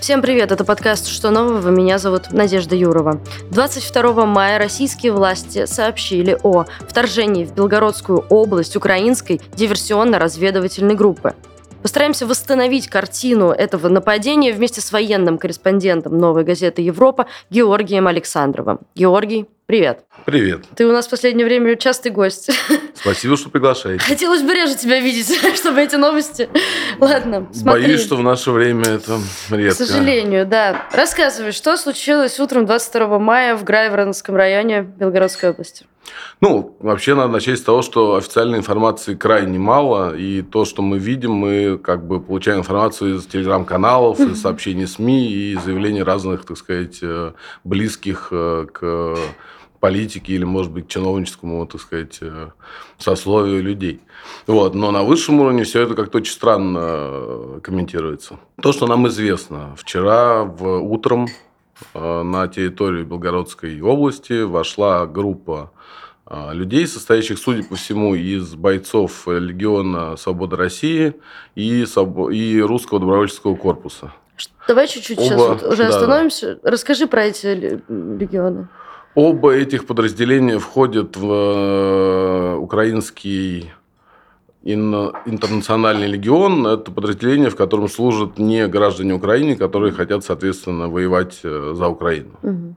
Всем привет, это подкаст «Что нового?». Меня зовут Надежда Юрова. 22 мая российские власти сообщили о вторжении в Белгородскую область украинской диверсионно-разведывательной группы. Постараемся восстановить картину этого нападения вместе с военным корреспондентом «Новой газеты Европа» Георгием Александровым. Георгий, привет. Привет. Ты у нас в последнее время частый гость. Спасибо, что приглашаете. Хотелось бы реже тебя видеть, чтобы эти новости... Ладно, смотри. Боюсь, что в наше время это редко. К сожалению, да. Рассказывай, что случилось утром 22 мая в Грайворонском районе Белгородской области? Ну, вообще надо начать с того, что официальной информации крайне мало, и то, что мы видим, мы как бы получаем информацию из телеграм-каналов, из сообщений СМИ и заявлений разных, так сказать, э, близких э, к политике или, может быть, чиновническому, так сказать, э, сословию людей. Вот. Но на высшем уровне все это как-то очень странно комментируется. То, что нам известно. Вчера в утром на территорию Белгородской области вошла группа а, людей, состоящих, судя по всему, из бойцов Легиона Свободы России и, и Русского добровольческого корпуса. Давай чуть-чуть Оба, сейчас вот уже да, остановимся. Да. Расскажи про эти легионы. Оба этих подразделения входят в э, украинский интернациональный легион. Это подразделение, в котором служат не граждане Украины, которые хотят, соответственно, воевать э, за Украину. Угу.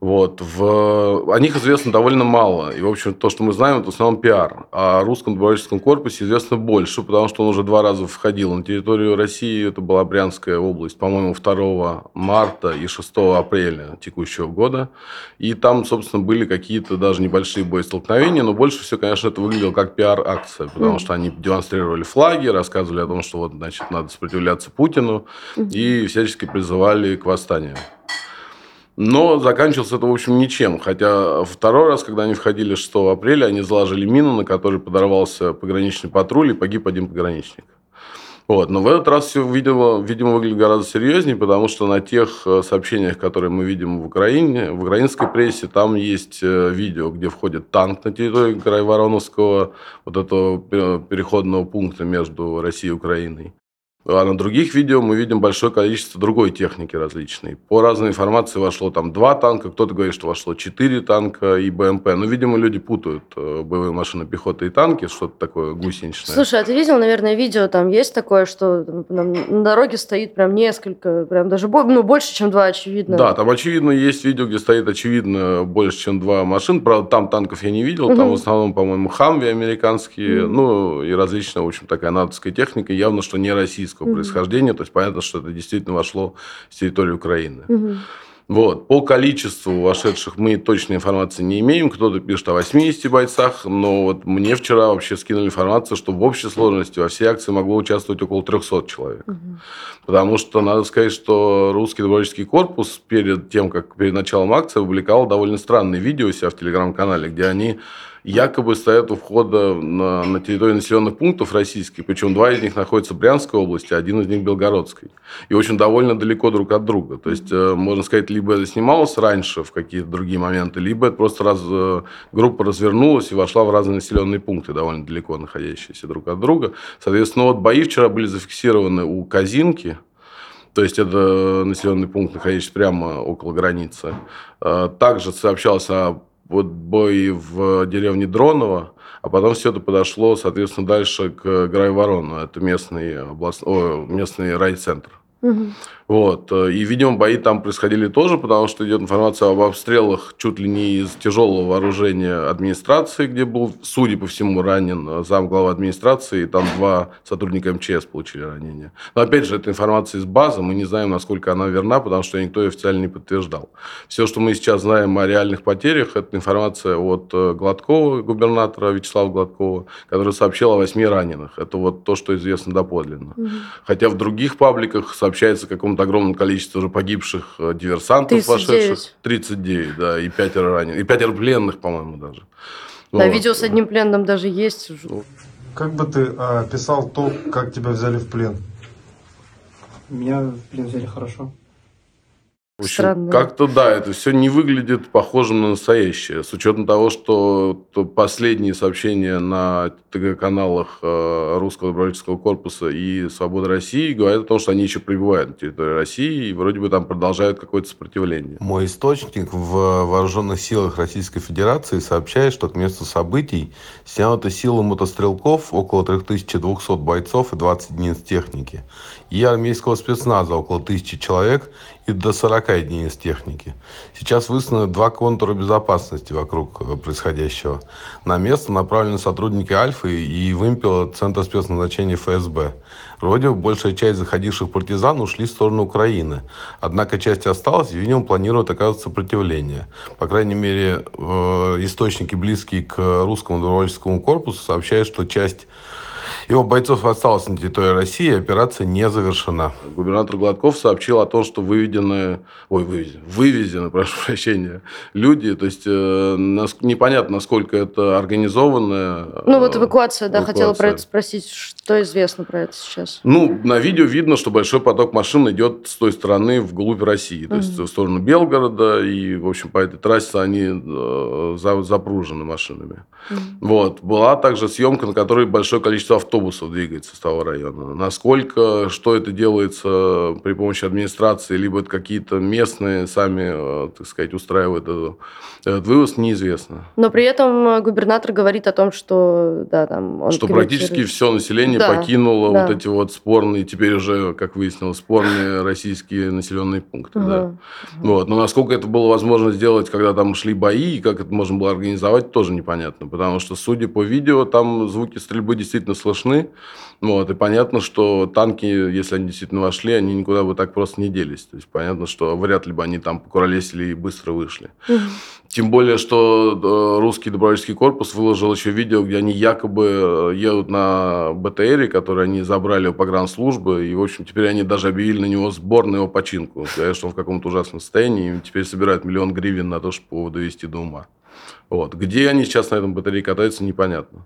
Вот. В... О них известно довольно мало. И, в общем, то, что мы знаем, это в основном пиар. А о русском добровольческом корпусе известно больше, потому что он уже два раза входил на территорию России. Это была Брянская область, по-моему, 2 марта и 6 апреля текущего года. И там, собственно, были какие-то даже небольшие боестолкновения, но больше всего, конечно, это выглядело как пиар-акция, потому что они демонстрировали флаги, рассказывали о том, что вот, значит, надо сопротивляться Путину, и всячески призывали к восстанию. Но заканчивался это, в общем, ничем. Хотя второй раз, когда они входили 6 апреля, они заложили мину, на которой подорвался пограничный патруль и погиб один пограничник. Вот. Но в этот раз все, видимо, видимо, выглядит гораздо серьезнее, потому что на тех э, сообщениях, которые мы видим в Украине, в украинской прессе, там есть э, видео, где входит танк на территорию Крайвороновского, вот этого переходного пункта между Россией и Украиной. А на других видео мы видим большое количество другой техники различной. По разной информации вошло там два танка, кто-то говорит, что вошло четыре танка и БМП. Но, видимо, люди путают э, боевые машины пехоты и танки, что-то такое гусеничное. Слушай, а ты видел, наверное, видео, там есть такое, что там, на дороге стоит прям несколько, прям даже ну, больше, чем два, очевидно. Да, там, очевидно, есть видео, где стоит, очевидно, больше, чем два машин. Правда, там танков я не видел, угу. там в основном, по-моему, хамви американские, угу. ну, и различная, в общем, такая натовская техника, явно, что не российская российского угу. происхождения, то есть понятно, что это действительно вошло с территории Украины. Угу. Вот. По количеству вошедших мы точной информации не имеем. Кто-то пишет о 80 бойцах, но вот мне вчера вообще скинули информацию, что в общей сложности во всей акции могло участвовать около 300 человек. Угу. Потому что надо сказать, что русский добровольческий корпус перед тем, как перед началом акции, публиковал довольно странные видео у себя в телеграм-канале, где они якобы стоят у входа на, на территорию населенных пунктов российских, причем два из них находятся в Брянской области, один из них в Белгородской. И очень довольно далеко друг от друга. То есть, э, можно сказать, либо это снималось раньше в какие-то другие моменты, либо это просто раз, э, группа развернулась и вошла в разные населенные пункты, довольно далеко находящиеся друг от друга. Соответственно, вот бои вчера были зафиксированы у Казинки, то есть это населенный пункт, находящийся прямо около границы. Э, также сообщалось о вот бой в деревне Дронова, а потом все это подошло, соответственно, дальше к Грайворону. Это местный, област... О, местный райцентр. Угу. Вот. И, видимо, бои там происходили тоже, потому что идет информация об обстрелах чуть ли не из тяжелого вооружения администрации, где был, судя по всему, ранен зам главы администрации, и там два сотрудника МЧС получили ранения. Но, опять же, это информация из базы, мы не знаем, насколько она верна, потому что никто ее официально не подтверждал. Все, что мы сейчас знаем о реальных потерях, это информация от э, Гладкова, губернатора Вячеслава Гладкова, который сообщил о восьми раненых. Это вот то, что известно доподлинно. Угу. Хотя в других пабликах сообщается о каком-то огромном количестве уже погибших э, диверсантов 39. вошедших. 39, да, и пятеро раненых. И пятеро пленных, по-моему, даже. Да, вот. видео с одним пленным даже есть. Как бы ты а, описал то, как тебя взяли в плен? Меня в плен взяли хорошо. В общем, Странно. как-то да, это все не выглядит похожим на настоящее. С учетом того, что то последние сообщения на ТГ-каналах э, Русского добровольческого корпуса и Свободы России говорят о том, что они еще пребывают на территории России и вроде бы там продолжают какое-то сопротивление. Мой источник в вооруженных силах Российской Федерации сообщает, что к месту событий снято силы мотострелков около 3200 бойцов и 20 единиц техники, и армейского спецназа около 1000 человек и до 40 единиц техники. Сейчас выставлены два контура безопасности вокруг э, происходящего. На место направлены сотрудники Альфы и Вымпела Центра спецназначения ФСБ. Вроде большая часть заходивших партизан ушли в сторону Украины. Однако часть осталась и, видимо, планирует оказывать сопротивление. По крайней мере, э, источники, близкие к русскому добровольческому корпусу, сообщают, что часть его бойцов осталось на территории России, операция не завершена. Губернатор Гладков сообщил о том, что выведены, ой, вывезены, вывезены, прошу прощения, люди. То есть э, нас, непонятно, насколько это организованное. Ну вот эвакуация, да, эвакуация. хотела про это спросить, что известно про это сейчас. Ну, на видео видно, что большой поток машин идет с той стороны вглубь России, то есть в сторону Белгорода, и, в общем, по этой трассе они э, за- запружены машинами. Вот. Была также съемка, на которой большое количество автобусов двигается с того района. Насколько, что это делается при помощи администрации, либо это какие-то местные сами, э, так сказать, устраивают этот, этот вывоз, неизвестно. Но при этом э, губернатор говорит о том, что да, там он что практически все население Да, покинуло да. вот эти вот спорные, теперь уже, как выяснилось, спорные российские населенные пункты. Да. Вот. Но насколько это было возможно сделать, когда там шли бои, и как это можно было организовать, тоже непонятно. Потому что, судя по видео, там звуки стрельбы действительно слышны. Вот. И понятно, что танки, если они действительно вошли, они никуда бы так просто не делись. То есть понятно, что вряд ли бы они там покуролесили и быстро вышли. Тем более, что э, русский добровольческий корпус выложил еще видео, где они якобы э, едут на БТРе, который они забрали у погранслужбы, и, в общем, теперь они даже объявили на него сбор на его починку. Говорят, что он в каком-то ужасном состоянии, и теперь собирают миллион гривен на то, чтобы его довести до ума. Вот. Где они сейчас на этом БТРе катаются, непонятно.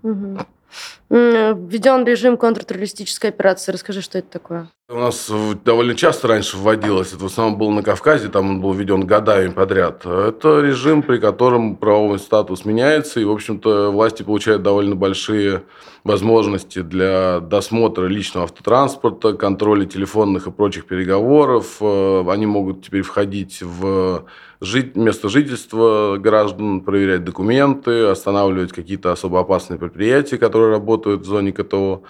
М, Введен режим контртеррористической операции. Расскажи, что это такое. У нас довольно часто раньше вводилось, это в основном было на Кавказе, там он был введен годами подряд. Это режим, при котором правовой статус меняется, и, в общем-то, власти получают довольно большие возможности для досмотра личного автотранспорта, контроля телефонных и прочих переговоров. Э, Они могут теперь входить в жить, место жительства граждан, проверять документы, останавливать какие-то особо опасные предприятия, которые работают в зоне КТО.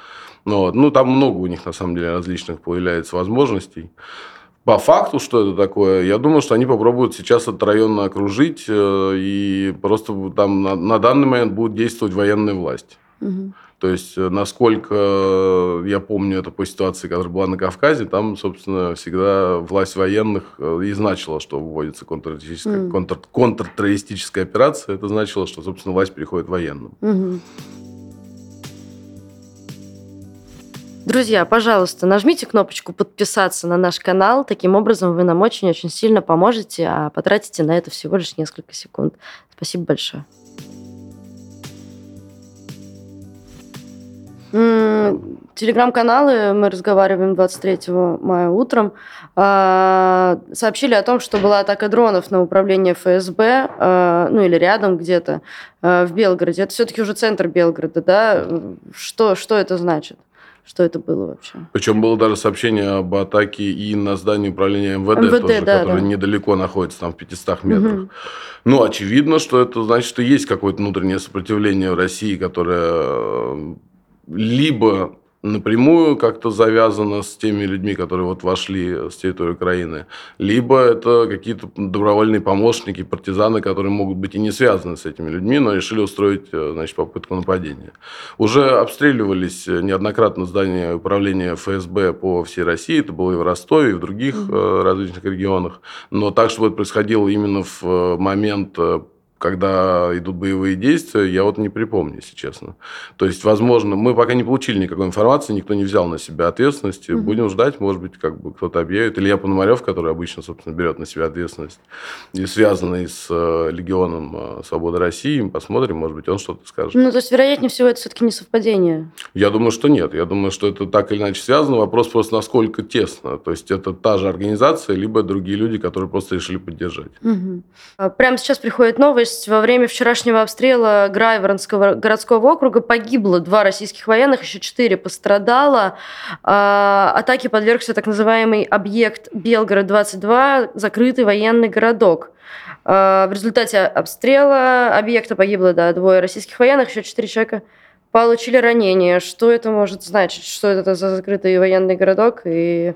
Ну, вот. ну, там много у них, на самом деле, различных появляется возможностей. По факту, что это такое, я думаю, что они попробуют сейчас этот район окружить, э, и просто там на, на данный момент будет действовать военная власть. Мгм. То есть, э, насколько э, я помню это по ситуации, которая была на Кавказе, там, собственно, всегда власть военных и значила, что вводится контртеррористическая, Мгм. контр- контртеррористическая операция. Это значило, что, собственно, власть переходит военным. Мгм. Друзья, пожалуйста, нажмите кнопочку подписаться на наш канал. Таким образом, вы нам очень-очень сильно поможете, а потратите на это всего лишь несколько секунд. Спасибо большое. Телеграм-каналы, мы разговариваем 23 мая утром, а, сообщили о том, что была атака дронов на управление ФСБ, а, ну или рядом где-то, а, в Белгороде. Это все-таки уже центр Белгорода, да? Что, что это значит? Что это было вообще? Причем было даже сообщение об атаке и на здание управления МВД, МВД, тоже, да, которое да. недалеко находится, там в 500 метрах. Мгм. Ну, очевидно, что это значит, что есть какое-то внутреннее сопротивление в России, которое э, либо напрямую как-то завязано с теми людьми, которые вот вошли с территории Украины, либо это какие-то добровольные помощники, партизаны, которые могут быть и не связаны с этими людьми, но решили устроить э, значит, попытку нападения. Уже обстреливались неоднократно здания управления ФСБ по всей России, это было и в Ростове, и в других э, различных регионах, но так, чтобы это происходило именно в э, момент когда идут боевые действия, я вот не припомню, если честно. То есть, возможно, мы пока не получили никакой информации, никто не взял на себя ответственности. Угу. Будем ждать, может быть, как бы кто-то объявит. Илья Пономарев, который обычно, собственно, берет на себя ответственность, и связанный с э, Легионом э, Свободы России, посмотрим, может быть, он что-то скажет. Ну, то есть, вероятнее всего, это все-таки не совпадение? Я думаю, что нет. Я думаю, что это так или иначе связано. Вопрос просто, насколько тесно. То есть, это та же организация, либо другие люди, которые просто решили поддержать. Угу. Прямо сейчас приходит новость. Во время вчерашнего обстрела Грайворонского городского округа погибло два российских военных, еще четыре пострадало. А, атаке подвергся так называемый объект Белгород-22, закрытый военный городок. А, в результате обстрела объекта погибло да, двое российских военных, еще четыре человека получили ранения. Что это может значить? Что это за закрытый военный городок? И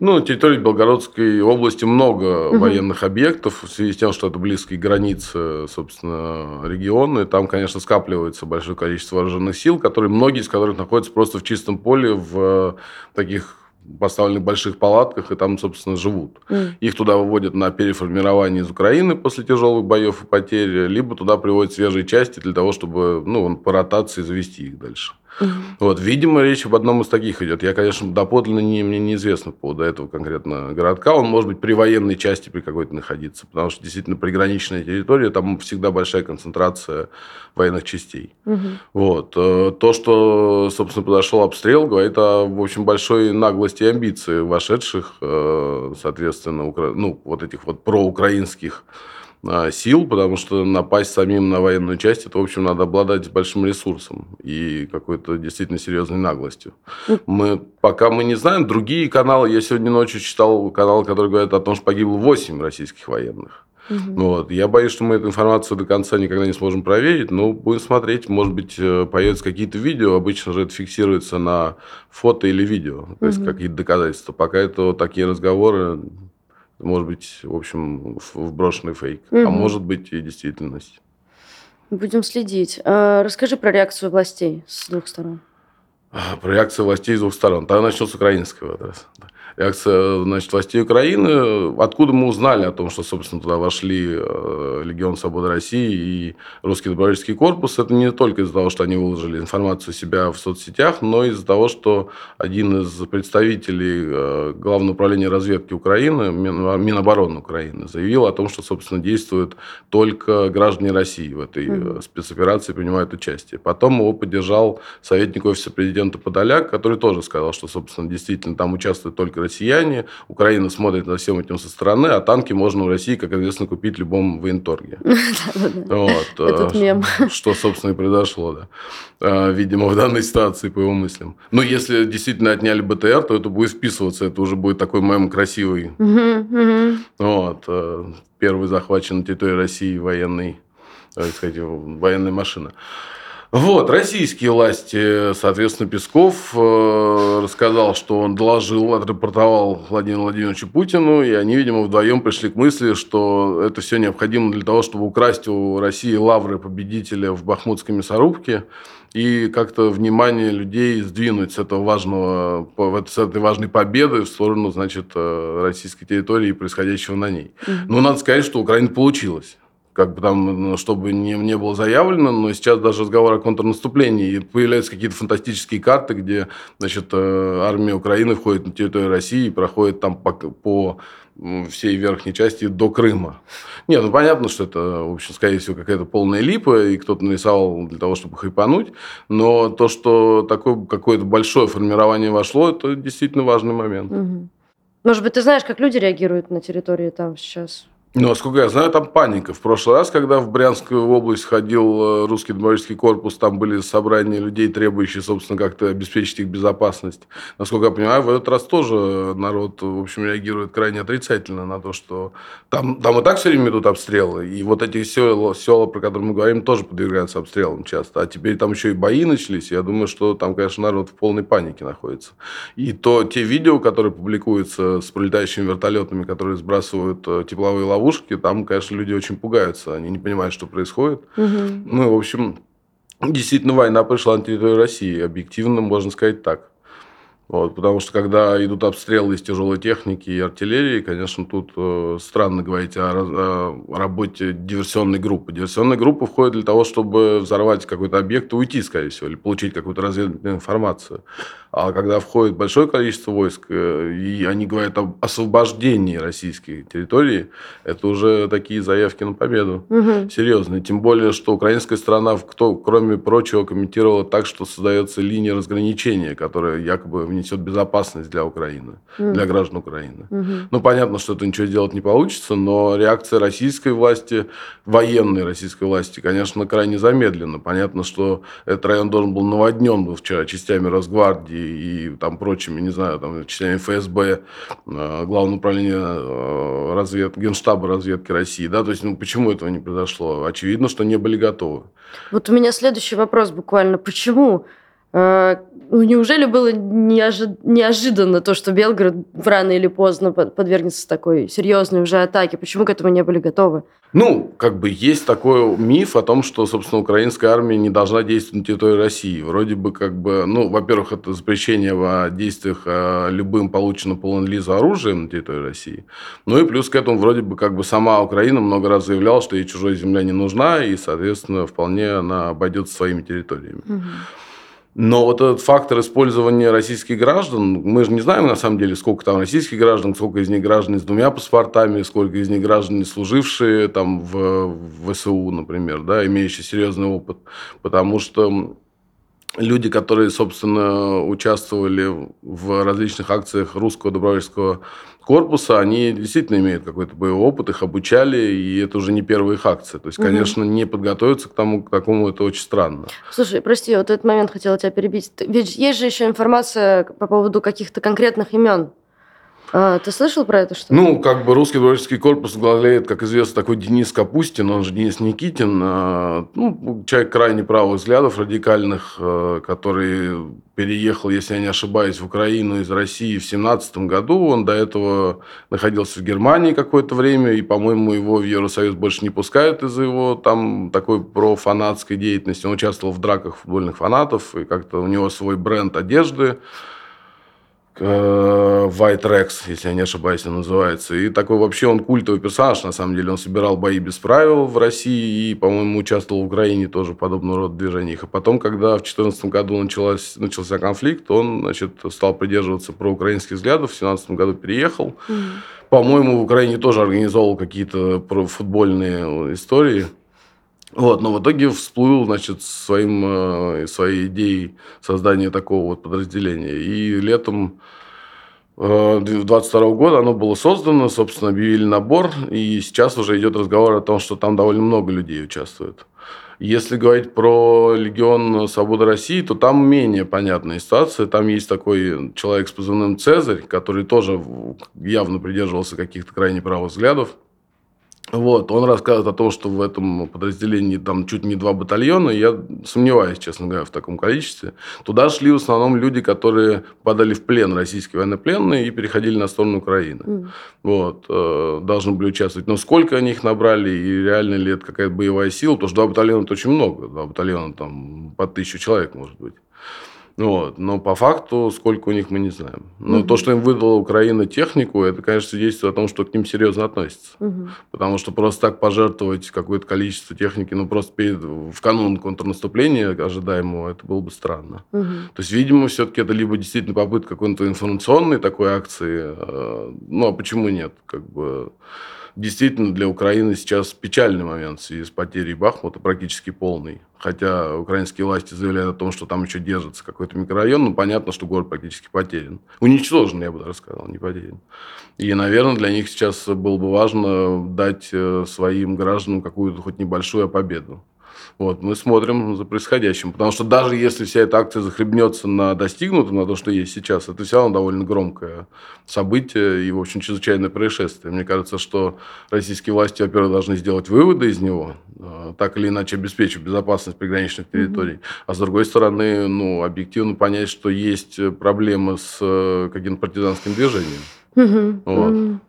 ну, на территории Белгородской области много угу. военных объектов в связи с тем, что это близкие границы, собственно, региона. И там, конечно, скапливается большое количество вооруженных сил, которые, многие из которых находятся просто в чистом поле в таких поставленных больших палатках и там, собственно, живут. Mm. Их туда выводят на переформирование из Украины после тяжелых боев и потерь, либо туда приводят свежие части для того, чтобы ну, по ротации завести их дальше. Угу. Вот, видимо, речь об одном из таких идет. Я, конечно, доподлинно не, мне неизвестно по поводу этого конкретно городка. Он может быть при военной части при какой-то находиться, потому что действительно приграничная территория, там всегда большая концентрация военных частей. Угу. Вот. Э, то, что, собственно, подошел обстрел, говорит о, в общем, большой наглости и амбиции вошедших, э, соответственно, ну, вот этих вот проукраинских сил, потому что напасть самим на военную часть, это, в общем, надо обладать большим ресурсом и какой-то действительно серьезной наглостью. Мы, пока мы не знаем, другие каналы, я сегодня ночью читал канал, который говорит о том, что погибло 8 российских военных. Угу. Вот. Я боюсь, что мы эту информацию до конца никогда не сможем проверить, но будем смотреть, может быть, э, появятся какие-то видео, обычно же это фиксируется на фото или видео, то есть какие-то доказательства. Пока это такие разговоры может быть, в общем, вброшенный фейк, угу. а может быть и действительность. Будем следить. А, расскажи про реакцию властей с двух сторон. А, про реакцию властей с двух сторон. Тогда начнем с украинского. Реакция значит, властей Украины. Откуда мы узнали о том, что, собственно, туда вошли э, Легион Свободы России и Русский добровольческий корпус, это не только из-за того, что они выложили информацию себя в соцсетях, но из-за того, что один из представителей э, Главного управления разведки Украины, Минобороны Украины, заявил о том, что, собственно, действуют только граждане России в этой mm-hmm. спецоперации, принимают участие. Потом его поддержал советник офиса президента Подоляк, который тоже сказал, что, собственно, действительно там участвуют только россияне. Украина смотрит на всем этим со стороны, а танки можно в России, как известно, купить в любом военторге. Вот. Этот мем. Что, собственно, и произошло, да. А, видимо, в данной ситуации, по его мыслям. Но если действительно отняли БТР, то это будет вписываться, это уже будет такой мем красивый. Вот. А, первый захвачен на территории России военный, так сказать, военная машина. Вот, российские власти, соответственно, Песков э, рассказал, что он доложил, отрапортовал Владимиру Владимировичу Путину, и они, видимо, вдвоем пришли к мысли, что это все необходимо для того, чтобы украсть у России лавры победителя в Бахмутской мясорубке и как-то внимание людей сдвинуть с этого важного, с этой важной победы в сторону, значит, э, российской территории и происходящего на ней. Mm-hmm. Но надо сказать, что Украина получилась как бы там, ну, чтобы не, не было заявлено, но сейчас даже разговор о контрнаступлении, и появляются какие-то фантастические карты, где, значит, э, армия Украины входит на территорию России и проходит там по, по всей верхней части до Крыма. Нет, ну понятно, что это, в общем, скорее всего, какая-то полная липа, и кто-то нарисовал для того, чтобы хайпануть, но то, что такое какое-то большое формирование вошло, это действительно важный момент. Угу. Может быть, ты знаешь, как люди реагируют на территории там сейчас? Ну, насколько я знаю, там паника. В прошлый раз, когда в Брянскую область ходил э, русский добровольческий корпус, там были собрания людей, требующие, собственно, как-то обеспечить их безопасность. Насколько я понимаю, в этот раз тоже народ, в общем, реагирует крайне отрицательно на то, что там, там и так все время идут обстрелы. И вот эти села, села, про которые мы говорим, тоже подвергаются обстрелам часто. А теперь там еще и бои начались. Я думаю, что там, конечно, народ в полной панике находится. И то те видео, которые публикуются с пролетающими вертолетами, которые сбрасывают э, тепловые ловушки, ловушки, там, конечно, люди очень пугаются, они не понимают, что происходит. Угу. Ну, в общем, действительно, война пришла на территорию России, объективно можно сказать так. Вот, потому что когда идут обстрелы из тяжелой техники и артиллерии, конечно, тут э, странно говорить о, о работе диверсионной группы. Диверсионная группа входит для того, чтобы взорвать какой-то объект и уйти, скорее всего, или получить какую-то разведывательную информацию. А когда входит большое количество войск, э, и они говорят об освобождении российской территории, это уже такие заявки на победу. Мгм. Серьезные. Тем более, что украинская сторона, кто, кроме прочего, комментировала так, что создается линия разграничения, которая якобы внесет безопасность для Украины, Мгм. для граждан Украины. Мгм. Ну, понятно, что это ничего сделать не получится, но реакция российской власти, военной российской власти, конечно, крайне замедлена. Понятно, что этот район должен был наводнен был вчера частями Росгвардии и там прочими, не знаю, там частями ФСБ, э, Главного управления э, развед... Генштаба разведки России. Да? То есть, ну, почему этого не произошло? Очевидно, что не были готовы. Вот у меня следующий вопрос буквально. Почему? Э, Ну, неужели было неожи- неожиданно то, что Белгород рано или поздно под- подвергнется такой серьезной уже атаке? Почему к этому не были готовы? Ну, как бы есть такой миф о том, что, собственно, украинская армия не должна действовать на территории России. Вроде бы, как бы, ну, во-первых, это запрещение в действиях э, любым полученным по ленд-лизу оружием на территории России. Ну и плюс к этому, вроде бы, как бы сама Украина много раз заявляла, что ей чужая земля не нужна, и, соответственно, вполне она обойдется своими территориями. Но вот этот фактор использования российских граждан, мы же не знаем на самом деле, сколько там российских граждан, сколько из них граждан с двумя паспортами, сколько из них граждан, служившие там в ВСУ, например, да, имеющие серьезный опыт. Потому что люди, которые, собственно, участвовали в различных акциях русского добровольческого корпуса, они действительно имеют какой-то боевой опыт, их обучали, и это уже не первая их акция. То есть, Мгм. конечно, не подготовиться к тому, к такому, это очень странно. Слушай, прости, вот этот момент хотела тебя перебить. Ведь есть же еще информация по поводу каких-то конкретных имен. А, ты слышал про это что? Ну, как бы русский добровольческий корпус возглавляет, как известно, такой Денис Капустин, он же Денис Никитин. э, Ну, человек крайне правых взглядов, радикальных, э, который переехал, если я не ошибаюсь, в Украину из России в семнадцатом году. Он до этого находился в Германии какое-то время, и, по-моему, его в Евросоюз больше не пускают из-за его там такой профанатской деятельности. Он участвовал в драках футбольных фанатов, и как-то у него свой бренд одежды. Э, White Rex, если я не ошибаюсь, он называется. И такой вообще он культовый персонаж, на самом деле. Он собирал бои без правил в России и, по-моему, участвовал в Украине тоже в подобного рода движениях. И потом, когда в 2014 году началась, начался конфликт, он значит, стал придерживаться проукраинских взглядов, в 2017 году переехал. Мгм. По-моему, в Украине тоже организовал какие-то футбольные истории. Вот, но в итоге всплыл, значит, своим, э, своей идеей создания такого вот подразделения. И летом э, 22 года оно было создано, собственно, объявили набор, и сейчас уже идет разговор о том, что там довольно много людей участвует. Если говорить про Легион Свободы России, то там менее понятная ситуация. Там есть такой человек с позывным «Цезарь», который тоже явно придерживался каких-то крайне правых взглядов. Вот, он рассказывает о том, что в этом подразделении там чуть не два батальона. Я сомневаюсь, честно говоря, в таком количестве. Туда шли в основном люди, которые подали в плен российские военнопленные и переходили на сторону Украины. Мгм. Вот, э, должны были участвовать. Но сколько они их набрали и реально ли это какая-то боевая сила? Потому что два батальона это очень много. Два батальона там по тысячу человек может быть. Вот. Но по факту, сколько у них, мы не знаем. Но Мгм. то, что им выдала Украина технику, это, конечно, свидетельствует о том, что к ним серьезно относятся. Мгм. Потому что просто так пожертвовать какое-то количество техники, ну, просто перед, в канун контрнаступления ожидаемого, это было бы странно. Мгм. То есть, видимо, все-таки это либо действительно попытка какой-то информационной такой акции, э, ну, а почему нет? Как бы действительно для Украины сейчас печальный момент в связи с потерей Бахмута, практически полный. Хотя украинские власти заявляют о том, что там еще держится какой-то микрорайон, но понятно, что город практически потерян. Уничтожен, я бы даже сказал, не потерян. И, наверное, для них сейчас было бы важно дать э, своим гражданам какую-то хоть небольшую победу. Вот, мы смотрим за происходящим. Потому что даже если вся эта акция захлебнется на достигнутом, на то, что есть сейчас, это все равно довольно громкое событие и, в общем, чрезвычайное происшествие. Мне кажется, что российские власти, во-первых, должны сделать выводы из него, э, так или иначе обеспечив безопасность приграничных территорий. А с другой стороны, ну, объективно понять, что есть проблемы с э, каким-то партизанским движением. Мгм. Вот.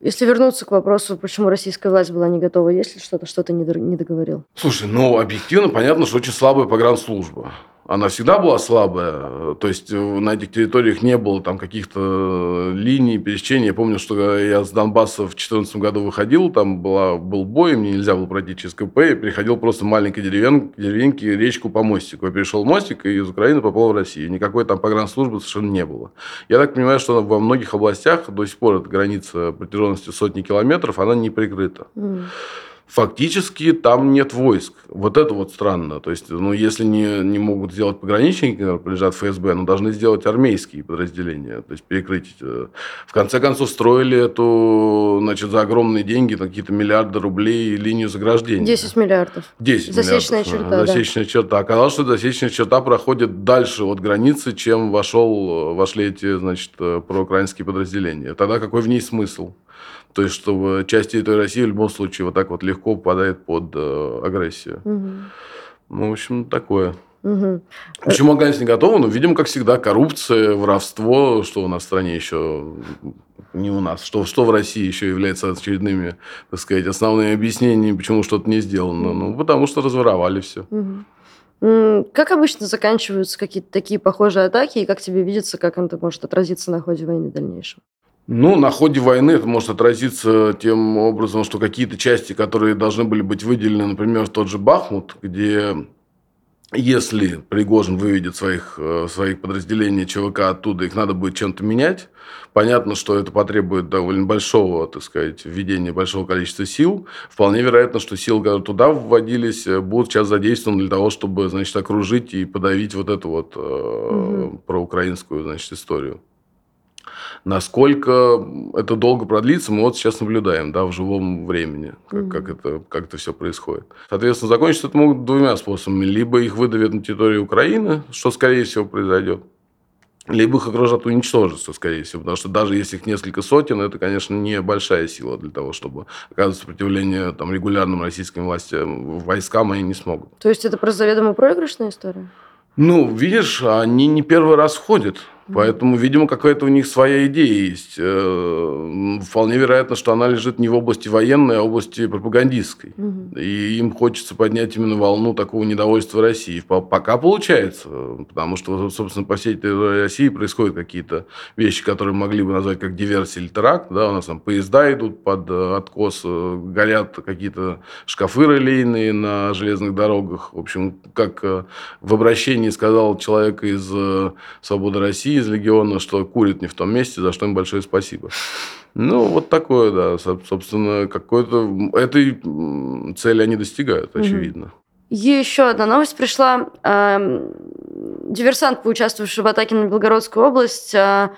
Если вернуться к вопросу, почему российская власть была не готова, есть ли что-то, что ты не дор- не договорил? Слушай, ну, объективно понятно, что очень слабая погранслужба. Она всегда была слабая. То есть на этих территориях не было там каких-то линий, пересечений. Я помню, что я с Донбасса в 2014 году выходил, там была, был бой, мне нельзя было пройти через КП, и переходил просто маленькой деревен, деревеньки речку по мостику. Я перешел мостик и из Украины попал в Россию. Никакой там погранслужбы совершенно не было. Я так понимаю, что во многих областях до сих пор эта граница протяженностью сотни километров, она не прикрыта. Mm фактически там нет войск. Вот это вот странно. То есть, ну, если не, не могут сделать пограничники, которые прилежат ФСБ, но должны сделать армейские подразделения, то есть перекрыть. Э, в конце концов, строили эту, значит, за огромные деньги, какие-то миллиарды рублей линию заграждения. 10 миллиардов. 10 засечная миллиардов. черта, Засечная да. черта. Оказалось, что засечная черта проходит дальше от границы, чем вошел, вошли эти, значит, э, проукраинские подразделения. Тогда какой в ней смысл? То есть, что часть территории России в любом случае вот так вот легко попадает под э, агрессию. Угу. Ну, в общем, такое. Угу. Почему Афганистан не готова? Ну, видимо, как всегда, коррупция, воровство, что у нас в стране еще не у нас, что, что в России еще является очередными, так сказать, основными объяснениями, почему что-то не сделано. Ну, потому что разворовали все. Угу. Как обычно заканчиваются какие-то такие похожие атаки, и как тебе видится, как это может отразиться на ходе войны в дальнейшем? Ну, на ходе войны это может отразиться тем образом, что какие-то части, которые должны были быть выделены, например, тот же Бахмут, где если Пригожин выведет своих, э, своих подразделений ЧВК оттуда, их надо будет чем-то менять. Понятно, что это потребует довольно большого, так сказать, введения большого количества сил. Вполне вероятно, что силы, которые туда вводились, э, будут сейчас задействованы для того, чтобы, значит, окружить и подавить вот эту вот угу. проукраинскую, значит, историю. Насколько это долго продлится, мы вот сейчас наблюдаем, да, в живом времени, как, mm-hmm. как, это, как это все происходит. Соответственно, закончиться это могут двумя способами. Либо их выдавят на территории Украины, что, скорее всего, произойдет, либо их окружат уничтожиться, скорее всего. Потому что даже если их несколько сотен, это, конечно, не большая сила для того, чтобы оказывать сопротивление там, регулярным российским властям. Войскам они не смогут. То есть это просто заведомо проигрышная история? Ну, видишь, они не первый раз ходят. Поэтому, видимо, какая-то у них своя идея есть. Э, вполне вероятно, что она лежит не в области военной, а в области пропагандистской. Угу. И им хочется поднять именно волну такого недовольства России. Пока получается, потому что, собственно, по всей территории России происходят какие-то вещи, которые могли бы назвать как диверсия или теракт. Да, у нас там поезда идут под э, откос, э, горят какие-то шкафы релейные на железных дорогах. В общем, как в обращении сказал человек из «Свободы России», из Легиона, что курит не в том месте, за что им большое спасибо. Ну, вот такое, да. Собственно, какой-то... Этой цели они достигают, очевидно. Еще одна новость пришла. Эм, диверсант, поучаствовавший в атаке на Белгородскую область, э,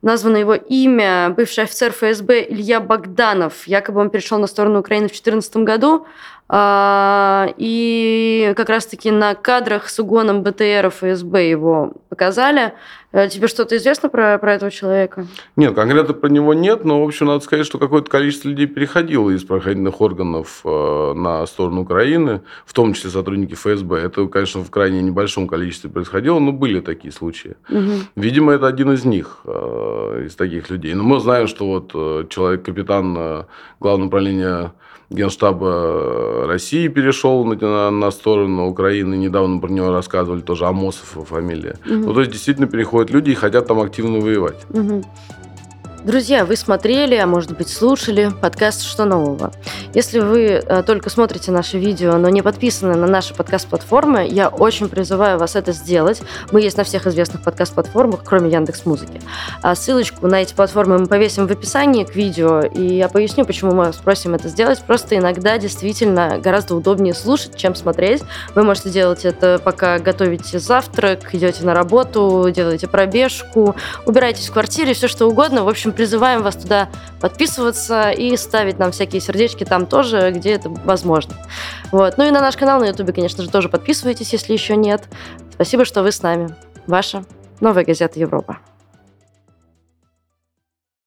названо его имя, бывший офицер ФСБ Илья Богданов. Якобы он перешел на сторону Украины в 2014 году. А, и как раз-таки на кадрах с угоном БТР ФСБ его показали. Э, тебе что-то известно про, про этого человека? Нет, конкретно про него нет, но, в общем, надо сказать, что какое-то количество людей переходило из правоохранительных органов э, на сторону Украины, в том числе сотрудники ФСБ. Это, конечно, в крайне небольшом количестве происходило, но были такие случаи. Угу. Видимо, это один из них, э, из таких людей. Но мы знаем, что вот человек, капитан Главного управления Генштаба России перешел на, на, на сторону Украины. Недавно про него рассказывали, тоже Амосов фамилия. Угу. Ну, то есть, действительно переходят люди и хотят там активно воевать. Угу. Друзья, вы смотрели, а может быть слушали подкаст «Что нового?». Если вы э, только смотрите наши видео, но не подписаны на наши подкаст-платформы, я очень призываю вас это сделать. Мы есть на всех известных подкаст-платформах, кроме Яндекс Музыки. А ссылочку на эти платформы мы повесим в описании к видео, и я поясню, почему мы просим это сделать. Просто иногда действительно гораздо удобнее слушать, чем смотреть. Вы можете делать это, пока готовите завтрак, идете на работу, делаете пробежку, убираетесь в квартире, все что угодно. В общем, призываем вас туда подписываться и ставить нам всякие сердечки там тоже, где это возможно. Вот. Ну и на наш канал на Ютубе, конечно же, тоже подписывайтесь, если еще нет. Спасибо, что вы с нами. Ваша Новая газета Европа.